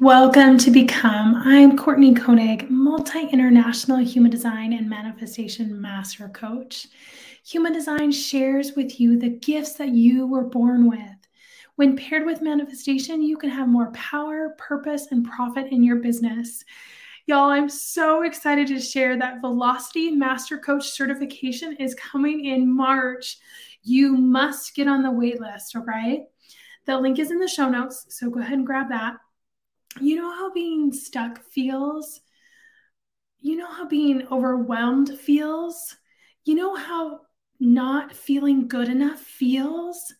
Welcome to Become. I'm Courtney Koenig, multi international human design and manifestation master coach. Human design shares with you the gifts that you were born with. When paired with manifestation, you can have more power, purpose, and profit in your business. Y'all, I'm so excited to share that Velocity Master Coach certification is coming in March. You must get on the wait list, all right? The link is in the show notes, so go ahead and grab that you know how being stuck feels? You know how being overwhelmed feels? You know how not feeling good enough feels?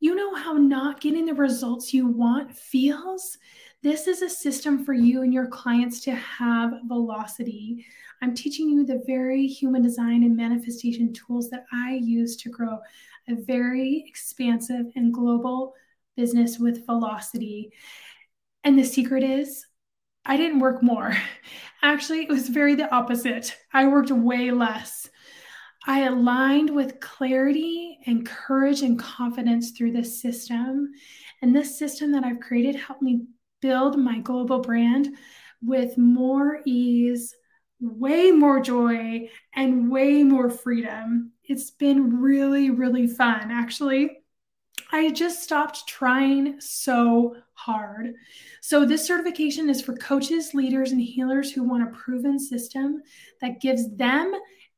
You know how not getting the results you want feels? This is a system for you and your clients to have velocity. I'm teaching you the very human design and manifestation tools that I use to grow a very expansive and global business with velocity. And the secret is, I didn't work more. Actually, it was very the opposite. I worked way less. I aligned with clarity and courage and confidence through this system. And this system that I've created helped me build my global brand with more ease, way more joy, and way more freedom. It's been really, really fun. Actually, I just stopped trying so hard. So, this certification is for coaches, leaders, and healers who want a proven system that gives them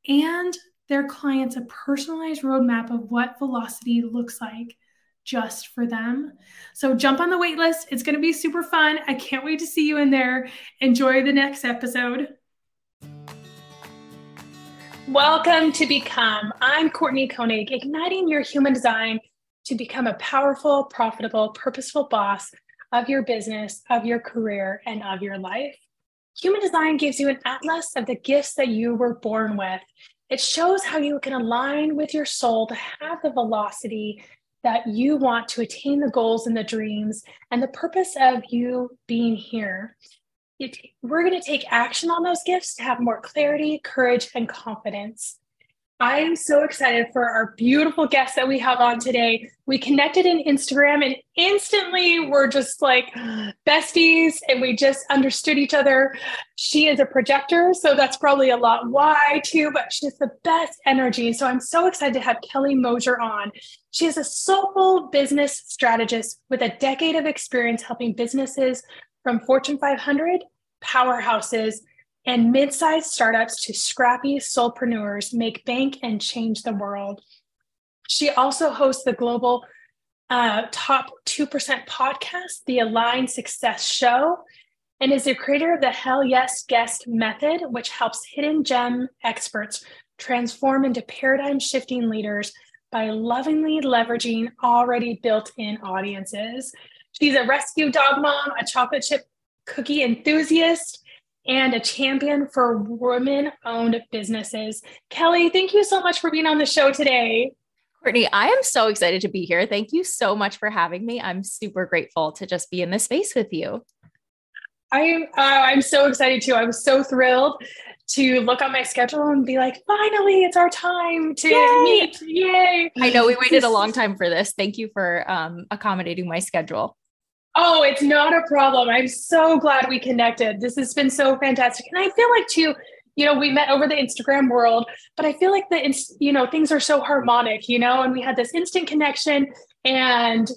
and their clients a personalized roadmap of what velocity looks like just for them. So, jump on the wait list. It's going to be super fun. I can't wait to see you in there. Enjoy the next episode. Welcome to Become. I'm Courtney Koenig, igniting your human design to become a powerful, profitable, purposeful boss of your business, of your career, and of your life. Human design gives you an atlas of the gifts that you were born with. It shows how you can align with your soul to have the velocity that you want to attain the goals and the dreams and the purpose of you being here. It, we're going to take action on those gifts to have more clarity, courage, and confidence. I am so excited for our beautiful guest that we have on today. We connected in Instagram and instantly we're just like besties and we just understood each other. She is a projector, so that's probably a lot why too, but she has the best energy. So I'm so excited to have Kelly Mosser on. She is a soulful business strategist with a decade of experience helping businesses from Fortune 500 powerhouses and mid-sized startups to scrappy soulpreneurs make bank and change the world. She also hosts the global uh, top 2% podcast, the Align Success Show, and is the creator of the Hell Yes Guest Method, which helps hidden gem experts transform into paradigm shifting leaders by lovingly leveraging already built in audiences. She's a rescue dog mom, a chocolate chip cookie enthusiast, and a champion for women owned businesses. Kelly, thank you so much for being on the show today. Courtney, I am so excited to be here. Thank you so much for having me. I'm super grateful to just be in this space with you. I uh, I'm so excited too. I'm so thrilled to look on my schedule and be like, finally, it's our time to Yay! meet. Yay! I know we waited a long time for this. Thank you for um, accommodating my schedule. Oh, it's not a problem. I'm so glad we connected. This has been so fantastic. And I feel like too, you know, we met over the Instagram world, but I feel like the, you know, things are so harmonic, you know, and we had this instant connection and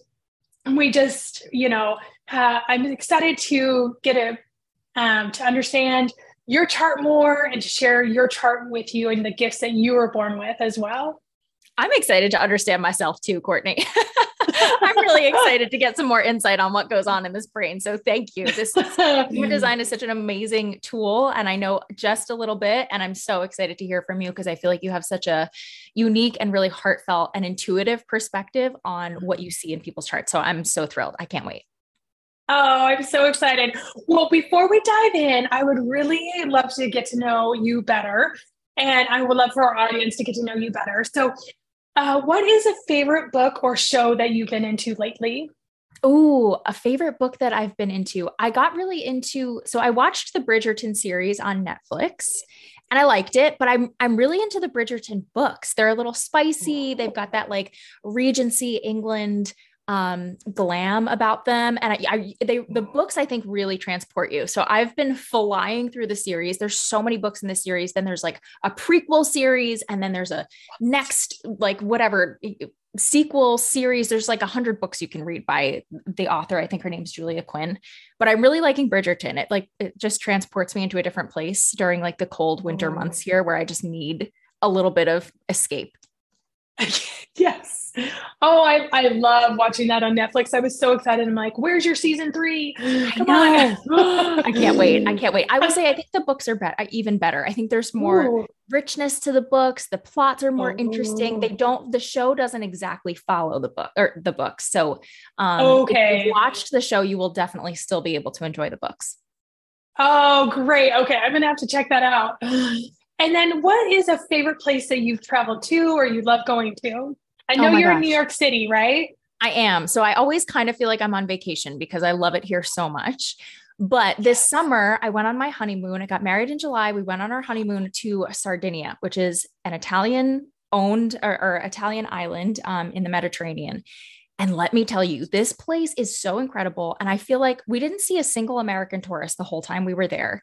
we just, you know, uh, I'm excited to get a, um, to understand your chart more and to share your chart with you and the gifts that you were born with as well. I'm excited to understand myself too, Courtney. I'm really excited to get some more insight on what goes on in this brain. So thank you. This human design is such an amazing tool. And I know just a little bit. And I'm so excited to hear from you because I feel like you have such a unique and really heartfelt and intuitive perspective on what you see in people's charts. So I'm so thrilled. I can't wait. Oh, I'm so excited. Well, before we dive in, I would really love to get to know you better. And I would love for our audience to get to know you better. So, uh, what is a favorite book or show that you've been into lately? Oh, a favorite book that I've been into. I got really into so I watched the Bridgerton series on Netflix and I liked it, but I'm I'm really into the Bridgerton books. They're a little spicy. They've got that like Regency England um, glam about them. And I, I, they, the books I think really transport you. So I've been flying through the series. There's so many books in the series. Then there's like a prequel series, and then there's a next, like whatever sequel series. There's like a hundred books you can read by the author. I think her name's Julia Quinn, but I'm really liking Bridgerton. It like, it just transports me into a different place during like the cold winter months here where I just need a little bit of escape. yes. Oh, I, I love watching that on Netflix. I was so excited. I'm like, where's your season three? Come on. I can't wait. I can't wait. I will say, I think the books are better, even better. I think there's more Ooh. richness to the books. The plots are more oh. interesting. They don't, the show doesn't exactly follow the book or the books. So, um, okay. if you watched the show, you will definitely still be able to enjoy the books. Oh, great. Okay. I'm going to have to check that out. And then what is a favorite place that you've traveled to or you love going to? I oh know oh you're gosh. in New York City, right? I am. So I always kind of feel like I'm on vacation because I love it here so much. But this summer, I went on my honeymoon. I got married in July. We went on our honeymoon to Sardinia, which is an Italian owned or, or Italian island um, in the Mediterranean. And let me tell you, this place is so incredible. And I feel like we didn't see a single American tourist the whole time we were there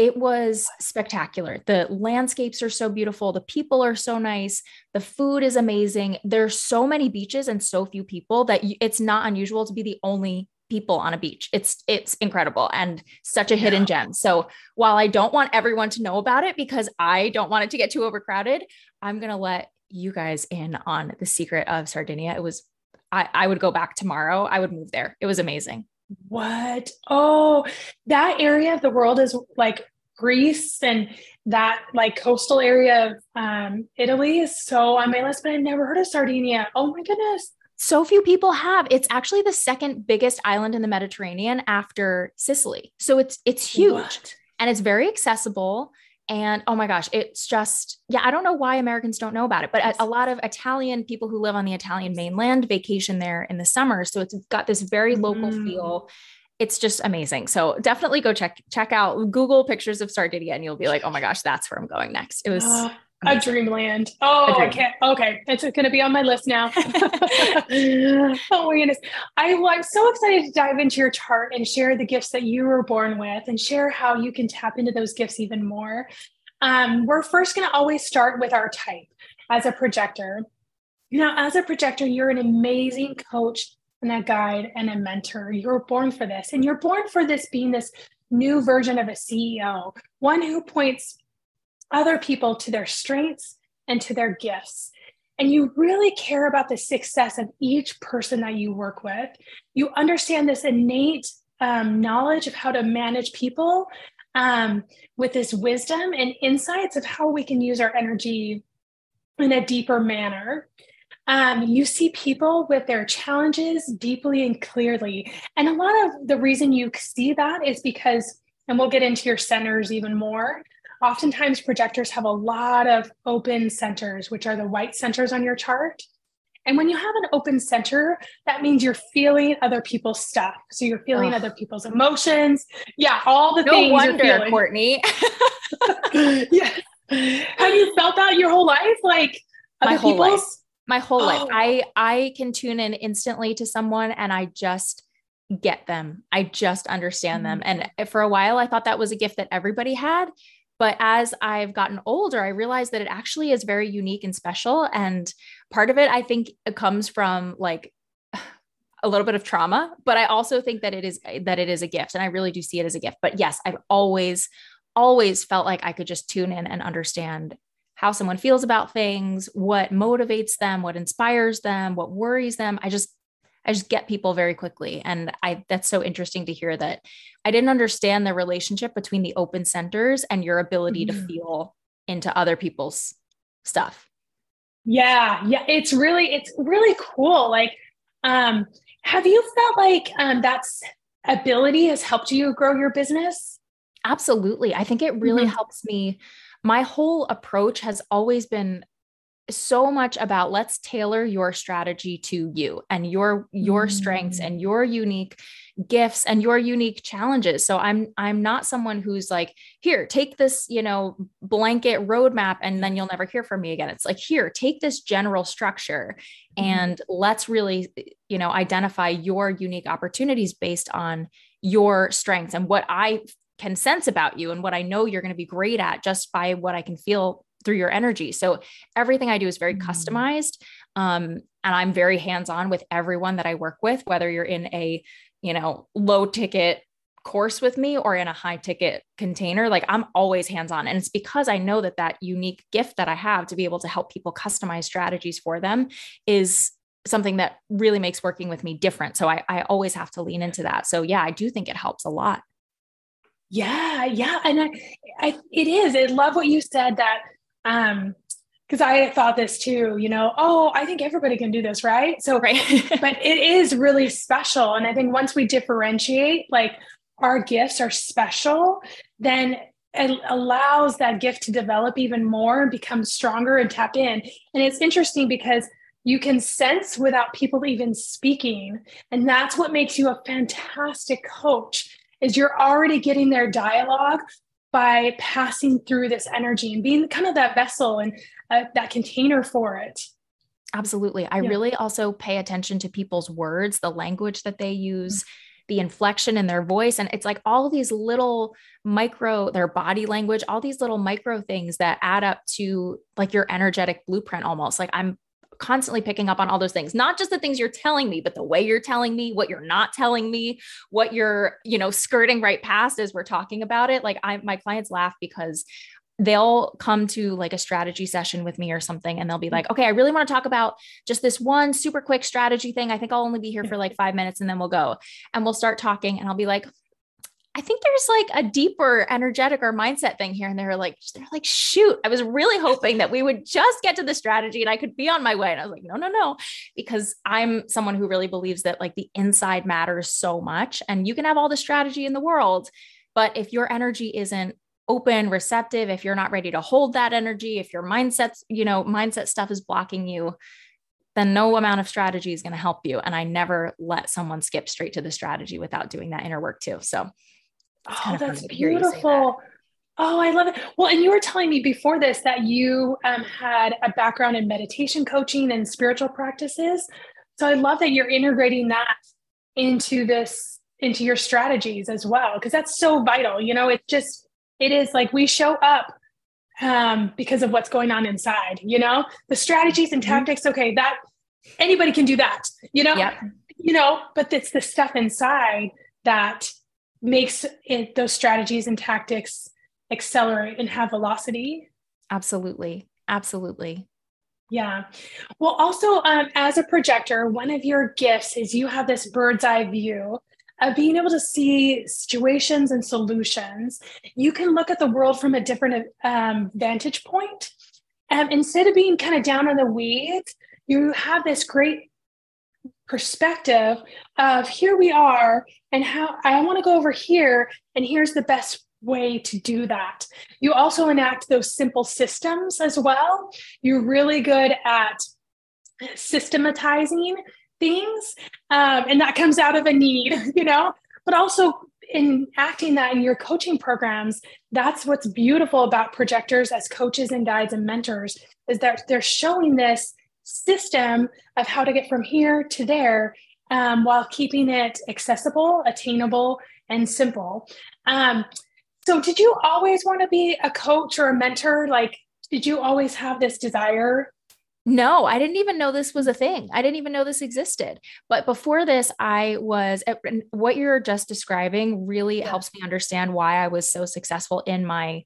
it was spectacular. The landscapes are so beautiful. The people are so nice. The food is amazing. There's so many beaches and so few people that it's not unusual to be the only people on a beach. It's it's incredible and such a hidden yeah. gem. So while I don't want everyone to know about it because I don't want it to get too overcrowded, I'm going to let you guys in on the secret of Sardinia. It was I, I would go back tomorrow. I would move there. It was amazing. What? Oh, that area of the world is like Greece and that like coastal area of um, Italy is so on my list, but I've never heard of Sardinia. Oh my goodness. So few people have. It's actually the second biggest island in the Mediterranean after Sicily. So it's it's huge what? and it's very accessible. And oh my gosh, it's just, yeah, I don't know why Americans don't know about it, but a, a, lot of Italian people who live on the Italian mainland vacation there in the summer. So it's got this very local mm. feel. It's just amazing. So definitely go check check out Google pictures of Sardinia and you'll be like, oh my gosh, that's where I'm going next. It was uh, a dreamland. Oh, dream. I can't. Okay, it's going to be on my list now. oh my goodness! I, well, I'm so excited to dive into your chart and share the gifts that you were born with, and share how you can tap into those gifts even more. Um, we're first going to always start with our type as a projector. Now, as a projector, you're an amazing coach and a guide and a mentor. You're born for this, and you're born for this being this new version of a CEO, one who points other people to their strengths and to their gifts. And you really care about the success of each person that you work with. You understand this innate um, knowledge of how to manage people um, with this wisdom and insights of how we can use our energy in a deeper manner. Um, you see people with their challenges deeply and clearly. And a lot of the reason you see that is because, and we'll get into your centers even more, oftentimes projectors have a lot of open centers, which are the white centers on your chart. And when you have an open center, that means you're feeling other people's stuff. So you're feeling other people's emotions. Yeah, all the no things. No wonder, Courtney. yeah. Have you felt that your whole life? Like my whole people's? life. My whole oh. life. I I can tune in instantly to someone and I just get them. I just understand mm-hmm. them. And for a while I thought that was a gift that everybody had. But as I've gotten older, I realized that it actually is very unique and special. And part of it, I think, it comes from like a little bit of trauma, but I also think that it is that it is a gift, and I really do see it as a gift. But yes, I've always, always felt like I could just tune in and understand how someone feels about things, what motivates them, what inspires them, what worries them. I just I just get people very quickly. And I that's so interesting to hear that I didn't understand the relationship between the open centers and your ability mm-hmm. to feel into other people's stuff. Yeah, yeah, it's really it's really cool. Like um have you felt like um that's ability has helped you grow your business? Absolutely. I think it really mm-hmm. helps me. My whole approach has always been so much about let's tailor your strategy to you and your your mm. strengths and your unique gifts and your unique challenges so i'm i'm not someone who's like here take this you know blanket roadmap and then you'll never hear from me again it's like here take this general structure mm. and let's really you know identify your unique opportunities based on your strengths and what i can sense about you and what i know you're going to be great at just by what i can feel through your energy. So everything I do is very mm-hmm. customized. Um, and I'm very hands-on with everyone that I work with, whether you're in a, you know, low ticket course with me or in a high ticket container like i'm always hands on and it's because i know that that unique gift that i have to be able to help people customize strategies for them is something that really makes working with me different so i, I always have to lean into that so yeah i do think it helps a lot yeah yeah and I, I it is i love what you said that um, because I thought this too, you know, oh, I think everybody can do this, right? So, right. but it is really special. And I think once we differentiate, like our gifts are special, then it allows that gift to develop even more and become stronger and tap in. And it's interesting because you can sense without people even speaking. And that's what makes you a fantastic coach is you're already getting their dialogue by passing through this energy and being kind of that vessel and uh, that container for it. Absolutely. I yeah. really also pay attention to people's words, the language that they use, mm-hmm. the inflection in their voice. And it's like all these little micro, their body language, all these little micro things that add up to like your energetic blueprint almost. Like I'm constantly picking up on all those things, not just the things you're telling me, but the way you're telling me, what you're not telling me, what you're, you know, skirting right past as we're talking about it. Like I, my clients laugh because they'll come to like a strategy session with me or something and they'll be like, okay, I really want to talk about just this one super quick strategy thing. I think I'll only be here for like five minutes and then we'll go. And we'll start talking and I'll be like, I think there's like a deeper energetic or mindset thing here. And they're like, they're like, shoot, I was really hoping that we would just get to the strategy and I could be on my way. And I was like, no, no, no, because I'm someone who really believes that like the inside matters so much. And you can have all the strategy in the world, but if your energy isn't open, receptive, if you're not ready to hold that energy, if your mindset's, you know, mindset stuff is blocking you, then no amount of strategy is going to help you. And I never let someone skip straight to the strategy without doing that inner work too. So oh, that's beautiful. That. Oh, I love it. Well, and you were telling me before this that you um, had a background in meditation coaching and spiritual practices. So I love that you're integrating that into this, into your strategies as well, because that's so vital. You know, it just, it is like we show up um, because of what's going on inside, you know, the strategies and mm-hmm. tactics. Okay, that anybody can do that, you know, yep. you know, but it's the stuff inside that makes it those strategies and tactics accelerate and have velocity. Absolutely. Absolutely. Yeah. Well, also, um, as a projector, one of your gifts is you have this bird's eye view of being able to see situations and solutions. You can look at the world from a different um, vantage point. And instead of being kind of down on the weeds, you have this great perspective of here we are and how I want to go over here and here's the best way to do that. You also enact those simple systems as well. You're really good at systematizing things um, and that comes out of a need, you know, but also in acting that in your coaching programs, that's what's beautiful about projectors as coaches and guides and mentors is that they're showing this system of how to get from here to there um, while keeping it accessible, attainable, and simple. Um, so, did you always want to be a coach or a mentor? Like, did you always have this desire? No, I didn't even know this was a thing. I didn't even know this existed. But before this, I was what you're just describing really yeah. helps me understand why I was so successful in my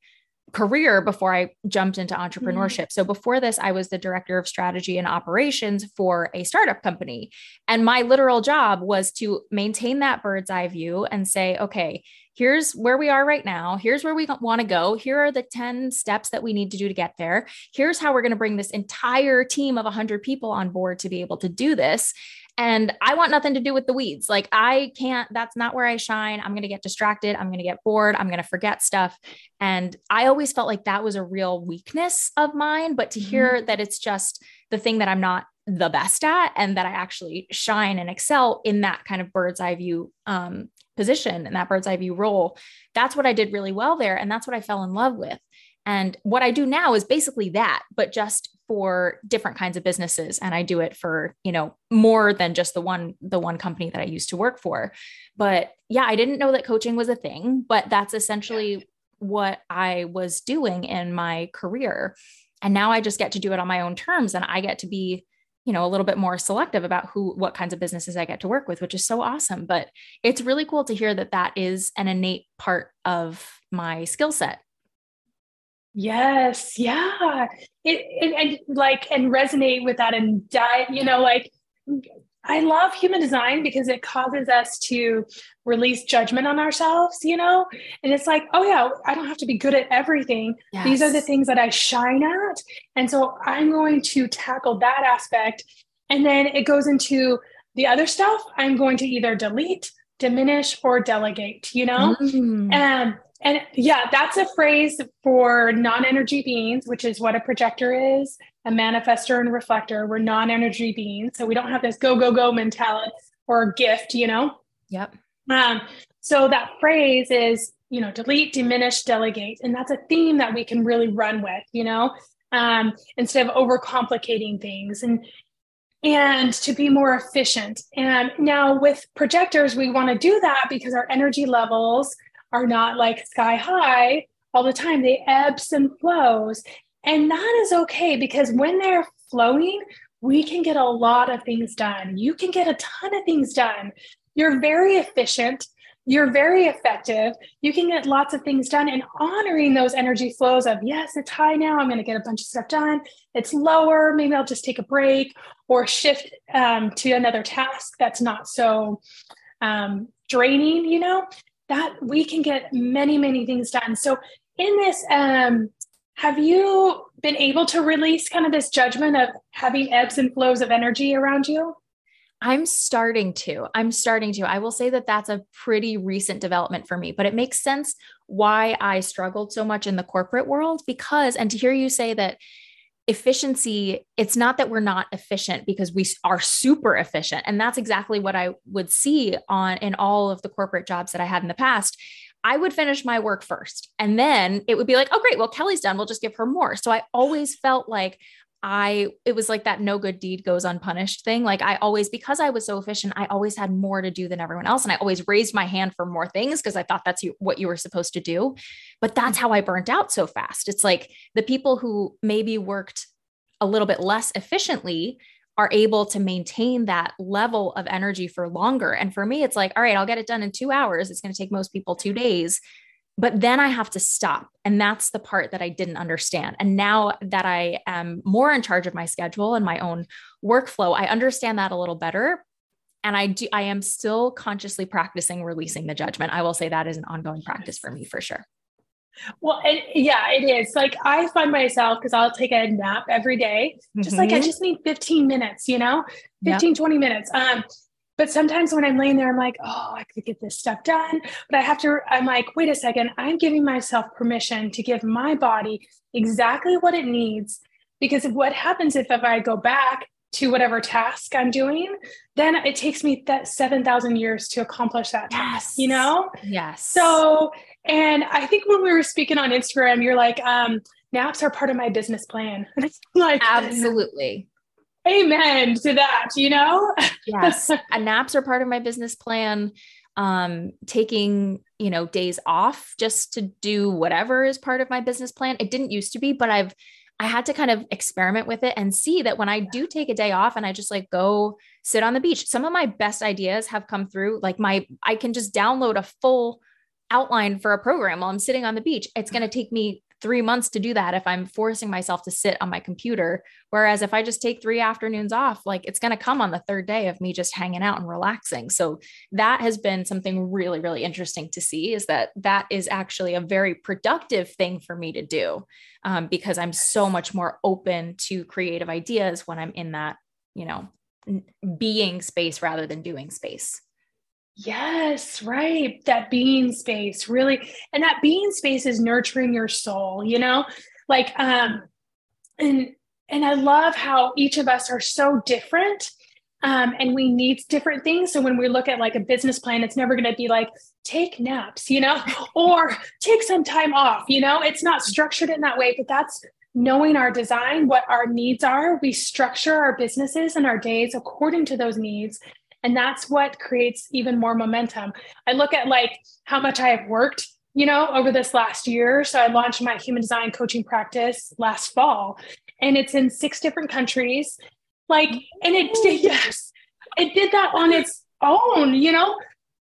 career before I jumped into entrepreneurship. Mm-hmm. So before this, I was the director of strategy and operations for a startup company. And my literal job was to maintain that bird's eye view and say, okay, here's where we are right now. Here's where we want to go. Here are the 10 steps that we need to do to get there. Here's how we're going to bring this entire team of 100 people on board to be able to do this. And I want nothing to do with the weeds. Like, I can't, that's not where I shine. I'm going to get distracted. I'm going to get bored. I'm going to forget stuff. And I always felt like that was a real weakness of mine. But to mm-hmm. hear that it's just the thing that I'm not the best at and that I actually shine and excel in that kind of bird's eye view um, position and that bird's eye view role, that's what I did really well there. And that's what I fell in love with. And what I do now is basically that, but just for different kinds of businesses. And I do it for, you know, more than just the one, the one company that I used to work for. But yeah, I didn't know that coaching was a thing, but that's essentially what I was doing in my career. And now I just get to do it on my own terms and I get to be you know a little bit more selective about who what kinds of businesses i get to work with which is so awesome. But it's really cool to hear that that is an innate part of my skill set. Yes. Yeah. It, it, and like and resonate with that and die you know like I love human design because it causes us to release judgment on ourselves, you know? And it's like, oh, yeah, I don't have to be good at everything. Yes. These are the things that I shine at. And so I'm going to tackle that aspect. And then it goes into the other stuff. I'm going to either delete, diminish, or delegate, you know? Mm. And and yeah, that's a phrase for non energy beings, which is what a projector is a manifestor and reflector. We're non energy beings. So we don't have this go, go, go mentality or gift, you know? Yep. Um, so that phrase is, you know, delete, diminish, delegate. And that's a theme that we can really run with, you know, um, instead of overcomplicating things and and to be more efficient. And now with projectors, we want to do that because our energy levels are not like sky high all the time. They ebbs and flows. And that is okay because when they're flowing, we can get a lot of things done. You can get a ton of things done. You're very efficient. You're very effective. You can get lots of things done and honoring those energy flows of, yes, it's high now. I'm going to get a bunch of stuff done. It's lower. Maybe I'll just take a break or shift um, to another task that's not so um, draining, you know, that we can get many, many things done. So, in this um, have you been able to release kind of this judgment of having ebbs and flows of energy around you? I'm starting to. I'm starting to. I will say that that's a pretty recent development for me, but it makes sense why I struggled so much in the corporate world because, and to hear you say that efficiency, it's not that we're not efficient because we are super efficient. And that's exactly what I would see on in all of the corporate jobs that I had in the past I would finish my work first. And then it would be like, oh, great. Well, Kelly's done. We'll just give her more. So I always felt like I, it was like that no good deed goes unpunished thing. Like I always, because I was so efficient, I always had more to do than everyone else. And I always raised my hand for more things because I thought that's what you were supposed to do. But that's how I burnt out so fast. It's like the people who maybe worked a little bit less efficiently are able to maintain that level of energy for longer. And for me, it's like, all right, I'll get it done in two hours. It's going to take most people two days. But then I have to stop. And that's the part that I didn't understand. And now that I am more in charge of my schedule and my own workflow, I understand that a little better. And I do, I am still consciously practicing releasing the judgment. I will say that is an ongoing practice for me for sure. Well, it, yeah, it is. Like I find myself because I'll take a nap every day, just mm-hmm. like I mm-hmm. just need 15 minutes, you know, 15, yep. 20 minutes. Um, but sometimes when I'm laying there, I'm like, oh, I could get this stuff done. But I have to, I'm like, wait a second, I'm giving myself permission to give my body exactly what it needs. Because what happens if, if I go back to whatever task I'm doing, then it takes me that 7,000 years to accomplish that task, yes. you know? Yes. So, and I think when we were speaking on Instagram, you're like, um, naps are part of my business plan. Like, absolutely. Amen to that, you know? yes. And naps are part of my business plan. Um, taking, you know, days off just to do whatever is part of my business plan. It didn't used to be, but I've I had to kind of experiment with it and see that when I do take a day off and I just like go sit on the beach, some of my best ideas have come through. Like my, I can just download a full outline for a program while I'm sitting on the beach. It's going to take me three months to do that if I'm forcing myself to sit on my computer. Whereas if I just take three afternoons off, like it's going to come on the third day of me just hanging out and relaxing. So that has been something really, really interesting to see is that that is actually a very productive thing for me to do um, because I'm so much more open to creative ideas when I'm in that, you know, being space rather than doing space. Yes, right. That being space really and that being space is nurturing your soul, you know? Like um and and I love how each of us are so different um, and we need different things. So when we look at like a business plan, it's never going to be like take naps, you know, or take some time off, you know, it's not structured in that way, but that's knowing our design, what our needs are. We structure our businesses and our days according to those needs and that's what creates even more momentum. I look at like how much I have worked, you know, over this last year. So I launched my human design coaching practice last fall and it's in six different countries. Like, and it oh, did, yes, it did that on its own, you know,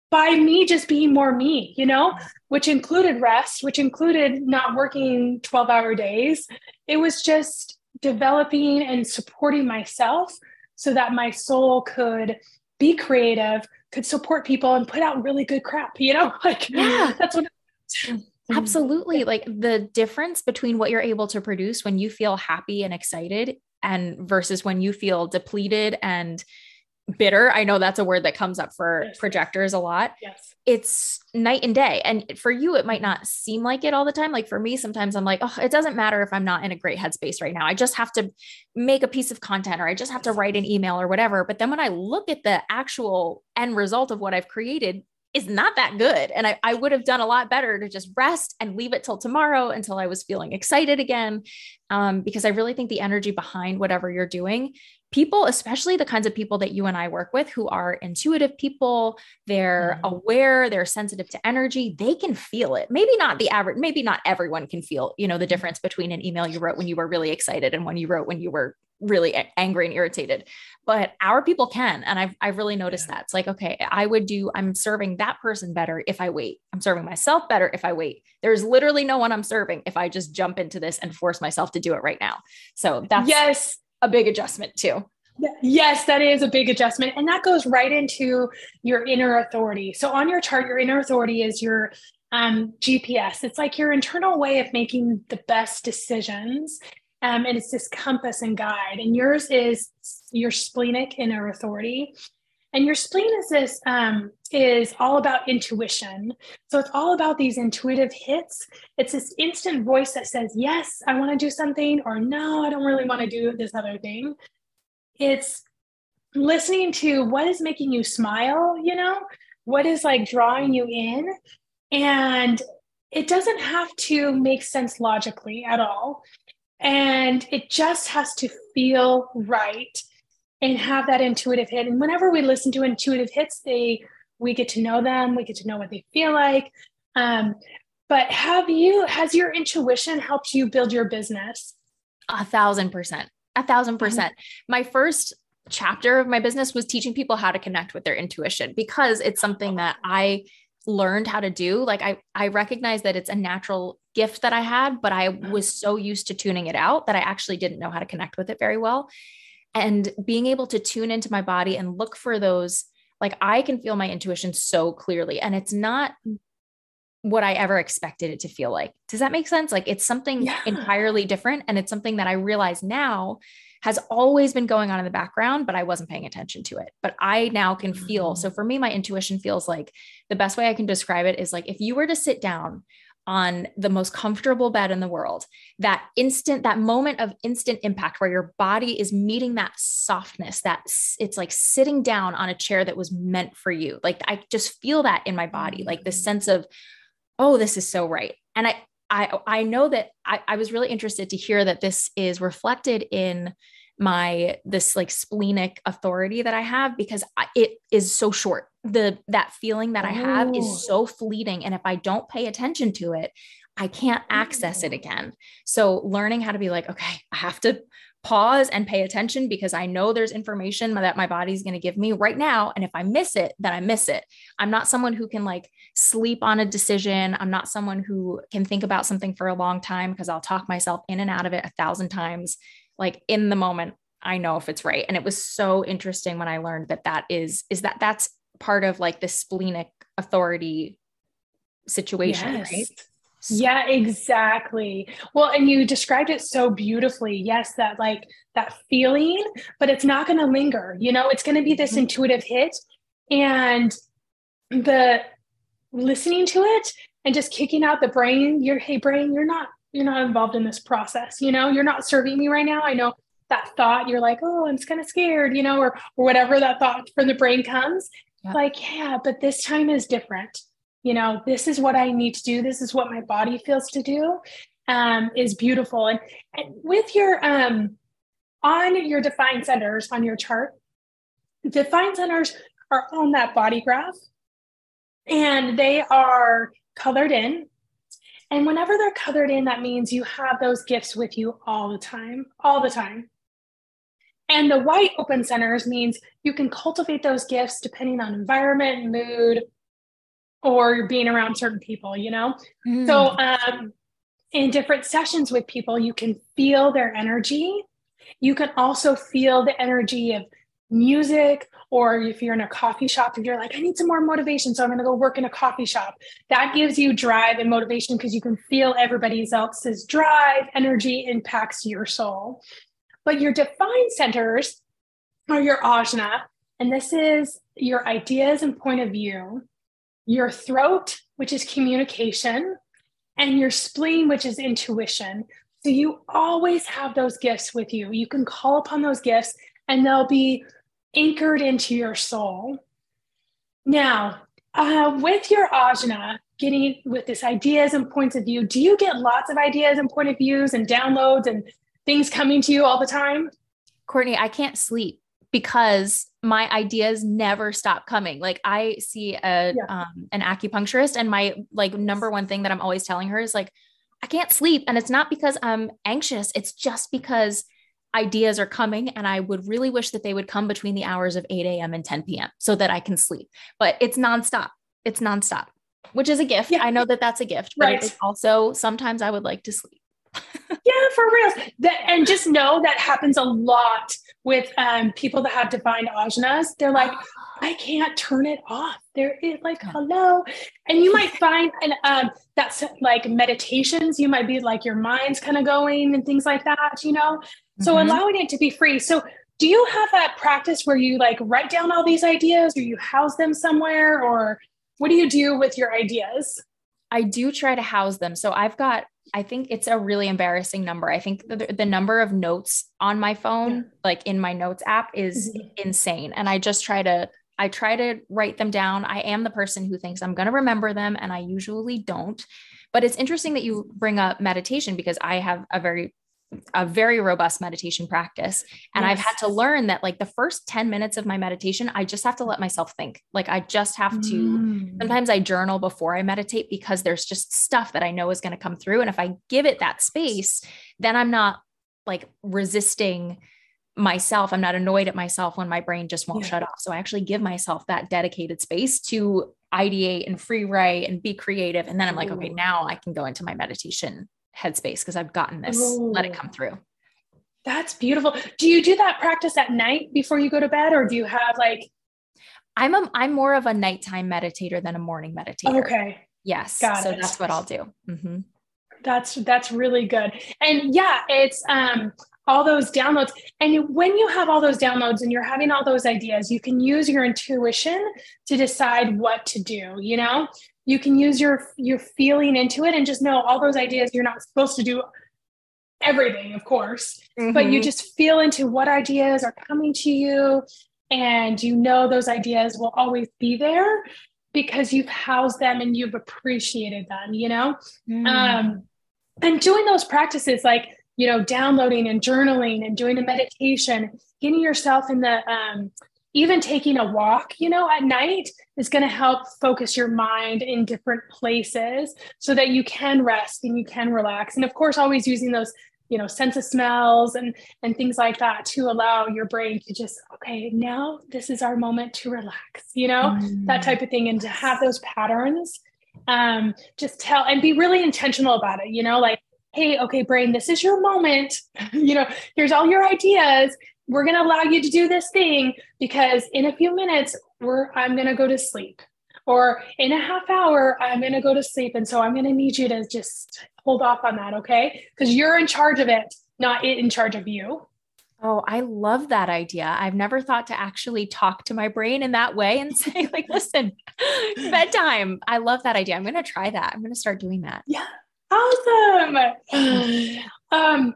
by me just being more me, you know, which included rest, which included not working 12 hour days. It was just developing and supporting myself so that my soul could be creative, could support people and put out really good crap, you know? Like yeah. that's what mm-hmm. Absolutely. Like the difference between what you're able to produce when you feel happy and excited and versus when you feel depleted and bitter. I know that's a word that comes up for yes. projectors a lot. Yes. It's night and day. And for you, it might not seem like it all the time. Like for me, sometimes I'm like, oh, it doesn't matter if I'm not in a great headspace right now. I just have to make a piece of content or I just have to write an email or whatever. But then when I look at the actual end result of what I've created, is not that good. And I, I would have done a lot better to just rest and leave it till tomorrow until I was feeling excited again. Um, because I really think the energy behind whatever you're doing people, especially the kinds of people that you and I work with who are intuitive people, they're mm-hmm. aware, they're sensitive to energy, they can feel it. Maybe not the average, maybe not everyone can feel, you know, the mm-hmm. difference between an email you wrote when you were really excited and when you wrote when you were really angry and irritated. But our people can. And I've, I've really noticed yeah. that. It's like, okay, I would do, I'm serving that person better if I wait. I'm serving myself better if I wait. There's literally no one I'm serving if I just jump into this and force myself to do it right now. So that's yes a big adjustment too. Yes, that is a big adjustment. And that goes right into your inner authority. So on your chart, your inner authority is your um, GPS. It's like your internal way of making the best decisions. Um, and it's this compass and guide. And yours is your splenic inner authority. And your spleen is this um, is all about intuition. So it's all about these intuitive hits. It's this instant voice that says, "Yes, I want to do something," or "No, I don't really want to do this other thing." It's listening to what is making you smile. You know, what is like drawing you in, and it doesn't have to make sense logically at all, and it just has to feel right and have that intuitive hit. And whenever we listen to intuitive hits, they we get to know them, we get to know what they feel like. Um, but have you has your intuition helped you build your business? A thousand percent. A thousand mm-hmm. percent. My first chapter of my business was teaching people how to connect with their intuition because it's something that I learned how to do. Like I I recognize that it's a natural gift that I had, but I mm-hmm. was so used to tuning it out that I actually didn't know how to connect with it very well and being able to tune into my body and look for those like i can feel my intuition so clearly and it's not what i ever expected it to feel like does that make sense like it's something yeah. entirely different and it's something that i realize now has always been going on in the background but i wasn't paying attention to it but i now can feel so mm. for me my intuition feels like the best way i can describe it is like if you were to sit down on the most comfortable bed in the world that instant that moment of instant impact where your body is meeting that softness that it's like sitting down on a chair that was meant for you like i just feel that in my body like the mm. sense of oh this is so right and i i i know that i, I was really interested to hear that this is reflected in my this like splenic authority that I have because it is so short. The that feeling that I have is oh. so fleeting and if I don't pay attention to it, I can't access it oh. again. So learning how to be like, okay, I have to pause and pay attention because I know there's information that my body's going to give me right now. And if I miss it, then I miss it. I'm not someone who can like sleep on a decision. I'm not someone who can think about something for a long time because I'll talk myself in and out of it a thousand times. Like in the moment, I know if it's right. And it was so interesting when I learned that that is, is that that's part of like the splenic authority situation, yes. right? Yeah, exactly. Well, and you described it so beautifully. Yes, that like that feeling, but it's not going to linger. You know, it's going to be this mm-hmm. intuitive hit and the listening to it and just kicking out the brain, you're hey brain, you're not you're not involved in this process. You know, you're not serving me right now. I know that thought you're like, "Oh, I'm just kind of scared," you know, or or whatever that thought from the brain comes. Yeah. Like, yeah, but this time is different you know this is what i need to do. This is what my body feels to do um, is beautiful. And, and with your um, on your defined centers on your chart defined centers are on that body graph and they are colored in. And whenever they're colored in that means you have those gifts with you all the time all the time. And the white open centers means you can cultivate those gifts depending on environment mood or being around certain people, you know? Mm. So, um, in different sessions with people, you can feel their energy. You can also feel the energy of music, or if you're in a coffee shop, and you're like, I need some more motivation, so I'm going to go work in a coffee shop. That gives you drive and motivation because you can feel everybody else's drive, energy impacts your soul. But your defined centers are your ajna, and this is your ideas and point of view your throat, which is communication, and your spleen, which is intuition. So you always have those gifts with you. You can call upon those gifts and they'll be anchored into your soul. Now, uh, with your ajna, getting with this ideas and points of view, do you get lots of ideas and point of views and downloads and things coming to you all the time? Courtney, I can't sleep because my ideas never stop coming. Like I see a yeah. um, an acupuncturist, and my like number one thing that I'm always telling her is like, I can't sleep, and it's not because I'm anxious. It's just because ideas are coming, and I would really wish that they would come between the hours of 8 a.m. and 10 p.m. so that I can sleep. But it's nonstop. It's nonstop, which is a gift. Yeah. I know that that's a gift, but right. it's also sometimes I would like to sleep. Yeah, for real. That, and just know that happens a lot with um, people that have defined ajnas. They're like, I can't turn it off. There is like, hello. And you might find, and um, that's like meditations, you might be like your mind's kind of going and things like that, you know? So mm-hmm. allowing it to be free. So do you have that practice where you like write down all these ideas or you house them somewhere or what do you do with your ideas? I do try to house them. So I've got I think it's a really embarrassing number. I think the, the number of notes on my phone, yeah. like in my notes app, is mm-hmm. insane. And I just try to, I try to write them down. I am the person who thinks I'm going to remember them, and I usually don't. But it's interesting that you bring up meditation because I have a very a very robust meditation practice. And yes. I've had to learn that like the first 10 minutes of my meditation, I just have to let myself think. Like I just have to, mm. sometimes I journal before I meditate because there's just stuff that I know is going to come through. And if I give it that space, then I'm not like resisting myself. I'm not annoyed at myself when my brain just won't yeah. shut off. So I actually give myself that dedicated space to ideate and free write and be creative. And then I'm like, okay, now I can go into my meditation headspace because I've gotten this. Let it come through. That's beautiful. Do you do that practice at night before you go to bed, or do you have like? I'm a I'm more of a nighttime meditator than a morning meditator. Okay. Yes. Got so it. that's what I'll do. Mm-hmm. That's that's really good. And yeah, it's um all those downloads. And when you have all those downloads and you're having all those ideas, you can use your intuition to decide what to do, you know? You can use your your feeling into it and just know all those ideas you're not supposed to do everything of course mm-hmm. but you mm-hmm. just feel into what ideas are coming to you and you know those ideas will always be there because you've housed them and you've appreciated them you know mm. um, and doing those practices like you know downloading and journaling and doing a meditation getting yourself in the um, even taking a walk, you know, at night is going to help focus your mind in different places so that you can rest and you can relax. And of course, always using those, you know sense of smells and and things like that to allow your brain to just okay now this is our moment to relax you know mm. that type of thing and to have those patterns um just tell and be really intentional about it you know like hey okay brain this is your moment you know here's all your ideas we're going to allow you to do this thing because in a few minutes we're i'm going to go to sleep or in a half hour i'm going to go to sleep and so i'm going to need you to just hold off on that okay because you're in charge of it not it in charge of you Oh, I love that idea. I've never thought to actually talk to my brain in that way and say, like, listen, bedtime. I love that idea. I'm going to try that. I'm going to start doing that. Yeah. Awesome. um,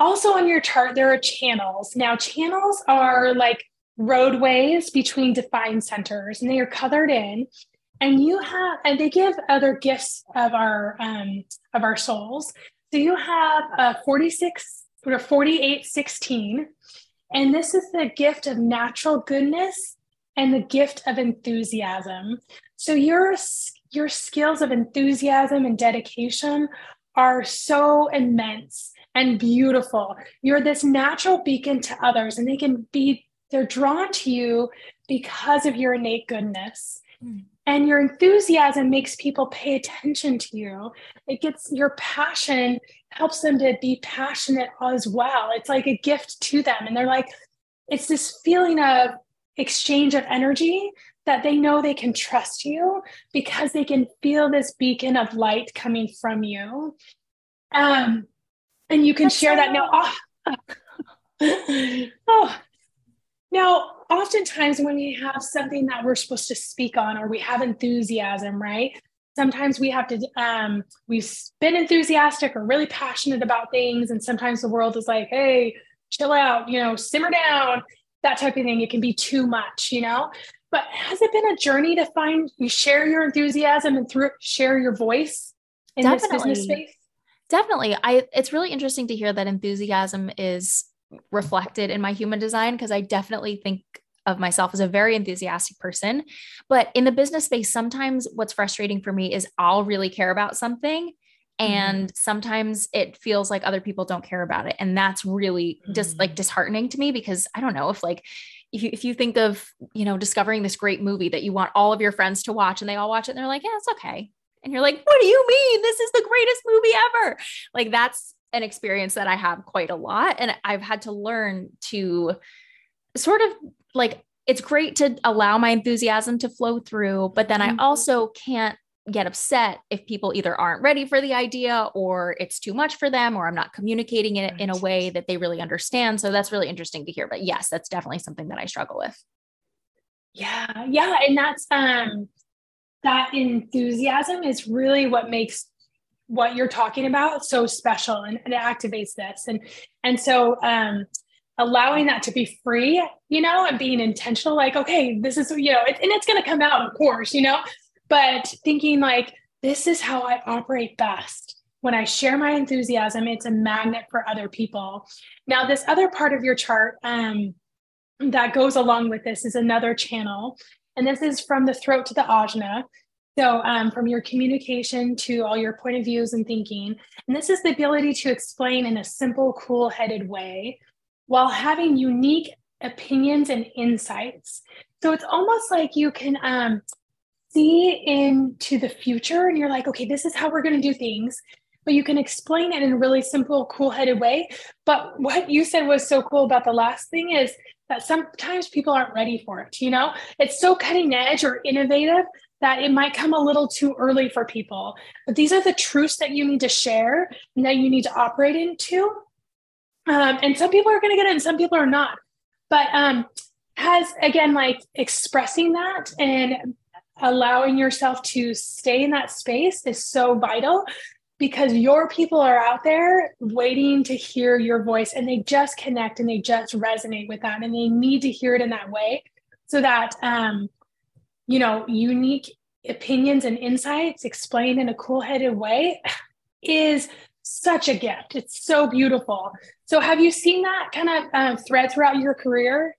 also on your chart, there are channels. Now, channels are like roadways between defined centers, and they are colored in. And you have, and they give other gifts of our um, of our souls. So you have a 46 or 4816, and this is the gift of natural goodness and the gift of enthusiasm. So your your skills of enthusiasm and dedication are so immense and beautiful. You're this natural beacon to others, and they can be, they're drawn to you because of your innate goodness. Mm. And your enthusiasm makes people pay attention to you. It gets your passion, helps them to be passionate as well. It's like a gift to them. And they're like, it's this feeling of exchange of energy that they know they can trust you because they can feel this beacon of light coming from you. Um, and you can That's share so that now. Oh, oh, now, oftentimes when we have something that we're supposed to speak on or we have enthusiasm, right? Sometimes we have to, um, we've been enthusiastic or really passionate about things. And sometimes the world is like, hey, chill out, you know, simmer down, that type of thing. It can be too much, you know? But has it been a journey to find you share your enthusiasm and through share your voice in Definitely. this business space? Definitely. I it's really interesting to hear that enthusiasm is reflected in my human design because I definitely think of myself as a very enthusiastic person. But in the business space, sometimes what's frustrating for me is I'll really care about something mm-hmm. and mm-hmm. sometimes it feels like other people don't care about it and that's really mm-hmm. just like disheartening to me because i don't know if like if you, if you think of you know discovering this great movie that you want all of your friends to watch and they all watch it and they're like yeah it's okay and you're like, what do you mean? This is the greatest movie ever. Like that's an experience that I have quite a lot. And I've had to learn to sort of like, it's great to allow my enthusiasm to flow through, but then I mm-hmm. also can't get upset if people either aren't ready for the idea or it's too much for them or I'm not communicating it in a way that they really understand. So that's really interesting to hear. But yes, that's definitely something that I struggle with. Yeah. Yeah. And that's um that enthusiasm is really what makes what you're talking about so special and, and it activates this. And and so um allowing that to be free you know and being intentional like okay this is you know it, and it's going to come out of course you know but thinking like this is how i operate best. When i share my enthusiasm it's a magnet for other people. Now this other part of your chart um that goes along with this is another channel and this is from the throat to the ajna. So, um, from your communication to all your point of views and thinking. And this is the ability to explain in a simple, cool headed way while having unique opinions and insights. So, it's almost like you can um, see into the future and you're like, okay, this is how we're going to do things. But you can explain it in a really simple, cool headed way. But what you said was so cool about the last thing is that sometimes people aren't ready for it. You know, it's so cutting edge or innovative that it might come a little too early for people. But these are the truths that you need to share and that you need to operate into. Um, and some people are going to get it and some people are not. But um, has again, like expressing that and allowing yourself to stay in that space is so vital because your people are out there waiting to hear your voice and they just connect and they just resonate with that and they need to hear it in that way so that um you know unique opinions and insights explained in a cool-headed way is such a gift. It's so beautiful. So have you seen that kind of uh, thread throughout your career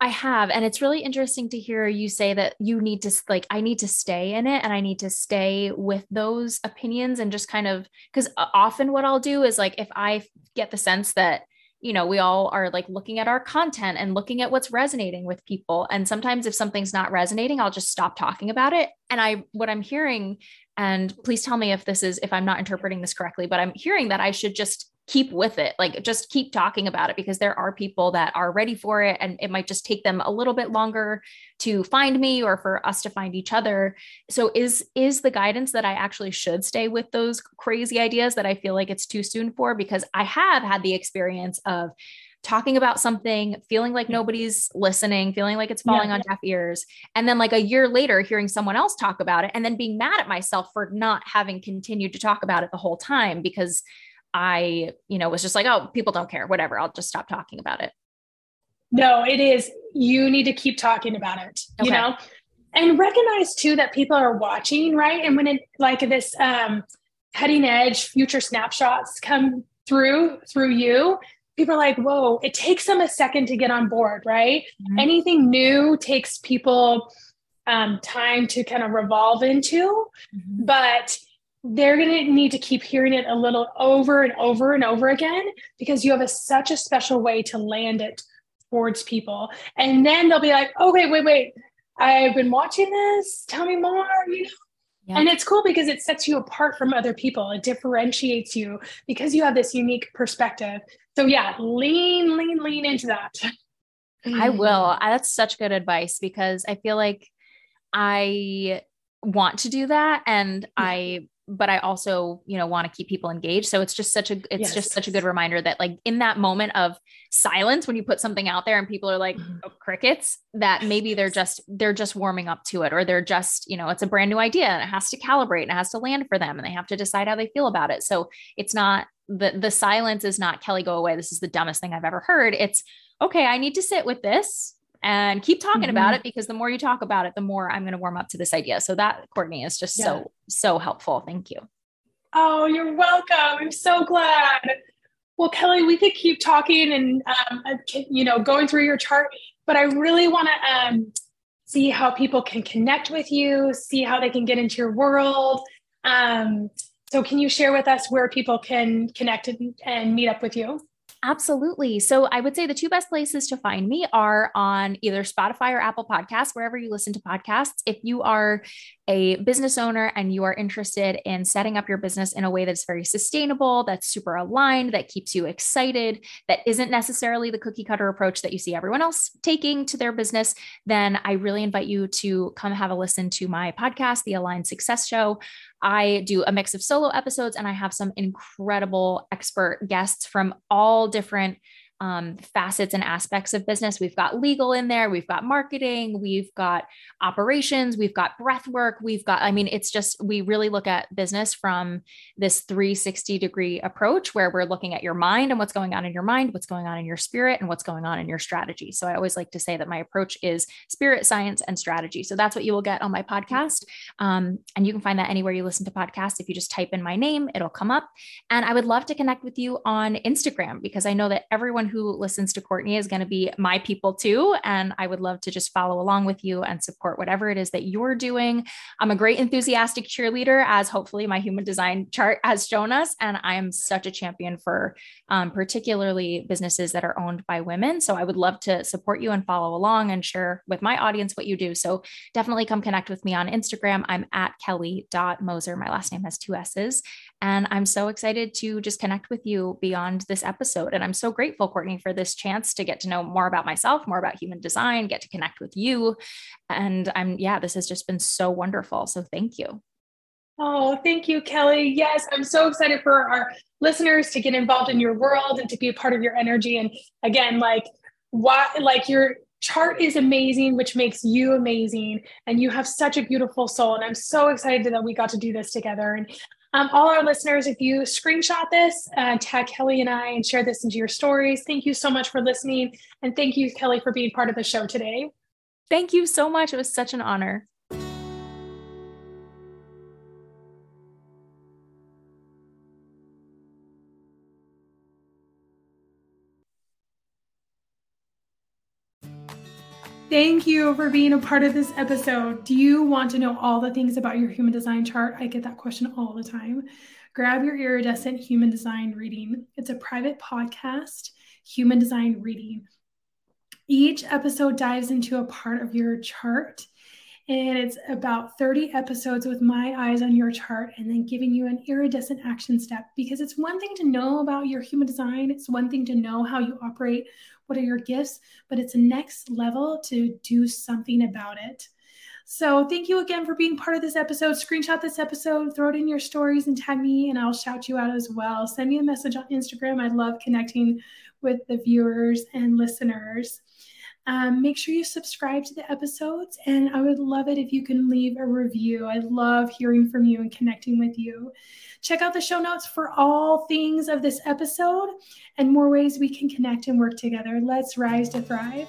I have. And it's really interesting to hear you say that you need to, like, I need to stay in it and I need to stay with those opinions and just kind of, because uh, often what I'll do is like, if I get the sense that, you know, we all are like looking at our content and looking at what's resonating with people. And sometimes if something's not resonating, I'll just stop talking about it. And I, what I'm hearing, and please tell me if this is, if I'm not interpreting this correctly, but I'm hearing that I should just keep with it like just keep talking about it because there are people that are ready for it and it might just take them a little bit longer to find me or for us to find each other. So is is the guidance that i actually should stay with those crazy ideas that i feel like it's too soon for? Because i have had the experience of talking about something, feeling like nobody's listening, feeling like it's falling yeah, on deaf ears. And then, like a year later, hearing someone else talk about it and then being mad at myself for not having continued to talk about it the whole time because I, you know, was just like, oh, people don't care, whatever. I'll just stop talking about it. No, it is. You need to keep talking about it, okay. you know, and recognize too that people are watching, right? And when it like this um, cutting edge future snapshots come through through you, people are like, whoa, it takes them a second to get on board, right? Mm-hmm. Anything new takes people um, time to kind of revolve into, mm-hmm. but they're going to need to keep hearing it a little over and over and over again because you have a, such a special way to land it towards people. And then they'll be like, oh, wait, wait, wait. I've been watching this. Tell me more. You know? Yeah. And it's cool because it sets you apart from other people. It differentiates you because you have this unique perspective. So, yeah, lean, lean, lean into that. I will. That's such good advice because I feel like I want to do that and. I but I also, you know, want to keep people engaged. So it's just such a it's yes. just such a good reminder that like in that moment of silence when you put something out there and people are like mm-hmm. oh, crickets, that maybe they're just they're just warming up to it or they're just, you know, it's a brand new idea and it has to calibrate and it has to land for them and they have to decide how they feel about it. So it's not the the silence is not Kelly go away. This is the dumbest thing I've ever heard. It's okay, I need to sit with this and keep talking mm-hmm. about it because the more you talk about it, the more I'm going to warm up to this idea. So that Courtney is just yeah. so, so helpful. Thank you. Oh, you're welcome. I'm so glad. Well, Kelly, we could keep talking and, um, you know, going through your chart, but I really want to um, see how people can connect with you, see how they can get into your world. Um, so, can you share with us where people can connect and meet up with you? Absolutely. So I would say the two best places to find me are on either Spotify or Apple Podcasts, wherever you listen to podcasts. If you are a business owner and you are interested in setting up your business in a way that's very sustainable, that's super aligned, that keeps you excited, that isn't necessarily the cookie cutter approach that you see everyone else taking to their business, then I really invite you to come have a listen to my podcast, The Aligned Success Show. I do a mix of solo episodes and I have some incredible expert guests from all different um, facets and aspects of business. We've got legal in there, we've got marketing, we've got operations, we've got breath work, we've got, I mean, it's just, we really look at business from this 360 degree approach where we're looking at your mind and what's going on in your mind, what's going on in your spirit, and what's going on in your strategy. So I always like to say that my approach is spirit, science, and strategy. So that's what you will get on my podcast. Um, and you can find that anywhere you listen to podcasts. If you just type in my name, it'll come up. And I would love to connect with you on Instagram because I know that everyone who listens to Courtney is going to be my people too. And I would love to just follow along with you and support whatever it is that you're doing. I'm a great enthusiastic cheerleader, as hopefully my human design chart has shown us. And I am such a champion for um, particularly businesses that are owned by women. So I would love to support you and follow along and share with my audience what you do. So definitely come connect with me on Instagram. I'm at kelly.mosser. My last name has two S's. And I'm so excited to just connect with you beyond this episode. And I'm so grateful, Courtney, for this chance to get to know more about myself, more about human design, get to connect with you. And I'm, yeah, this has just been so wonderful. So thank you. Oh, thank you, Kelly. Yes, I'm so excited for our listeners to get involved in your world and to be a part of your energy. And again, like, why, like, your chart is amazing, which makes you amazing. And you have such a beautiful soul. And I'm so excited that we got to do this together. And um, all our listeners, if you screenshot this, uh, tag Kelly and I and share this into your stories. Thank you so much for listening. And thank you, Kelly, for being part of the show today. Thank you so much. It was such an honor. Thank you for being a part of this episode. Do you want to know all the things about your human design chart? I get that question all the time. Grab your iridescent human design reading. It's a private podcast, human design reading. Each episode dives into a part of your chart and it's about 30 episodes with my eyes on your chart and then giving you an iridescent action step because it's one thing to know about your human design, it's one thing to know how you operate, what are your gifts, but it's a next level to do something about it. So, thank you again for being part of this episode. Screenshot this episode, throw it in your stories, and tag me, and I'll shout you out as well. Send me a message on Instagram. I love connecting with the viewers and listeners. Um, make sure you subscribe to the episodes, and I would love it if you can leave a review. I love hearing from you and connecting with you. Check out the show notes for all things of this episode and more ways we can connect and work together. Let's rise to thrive.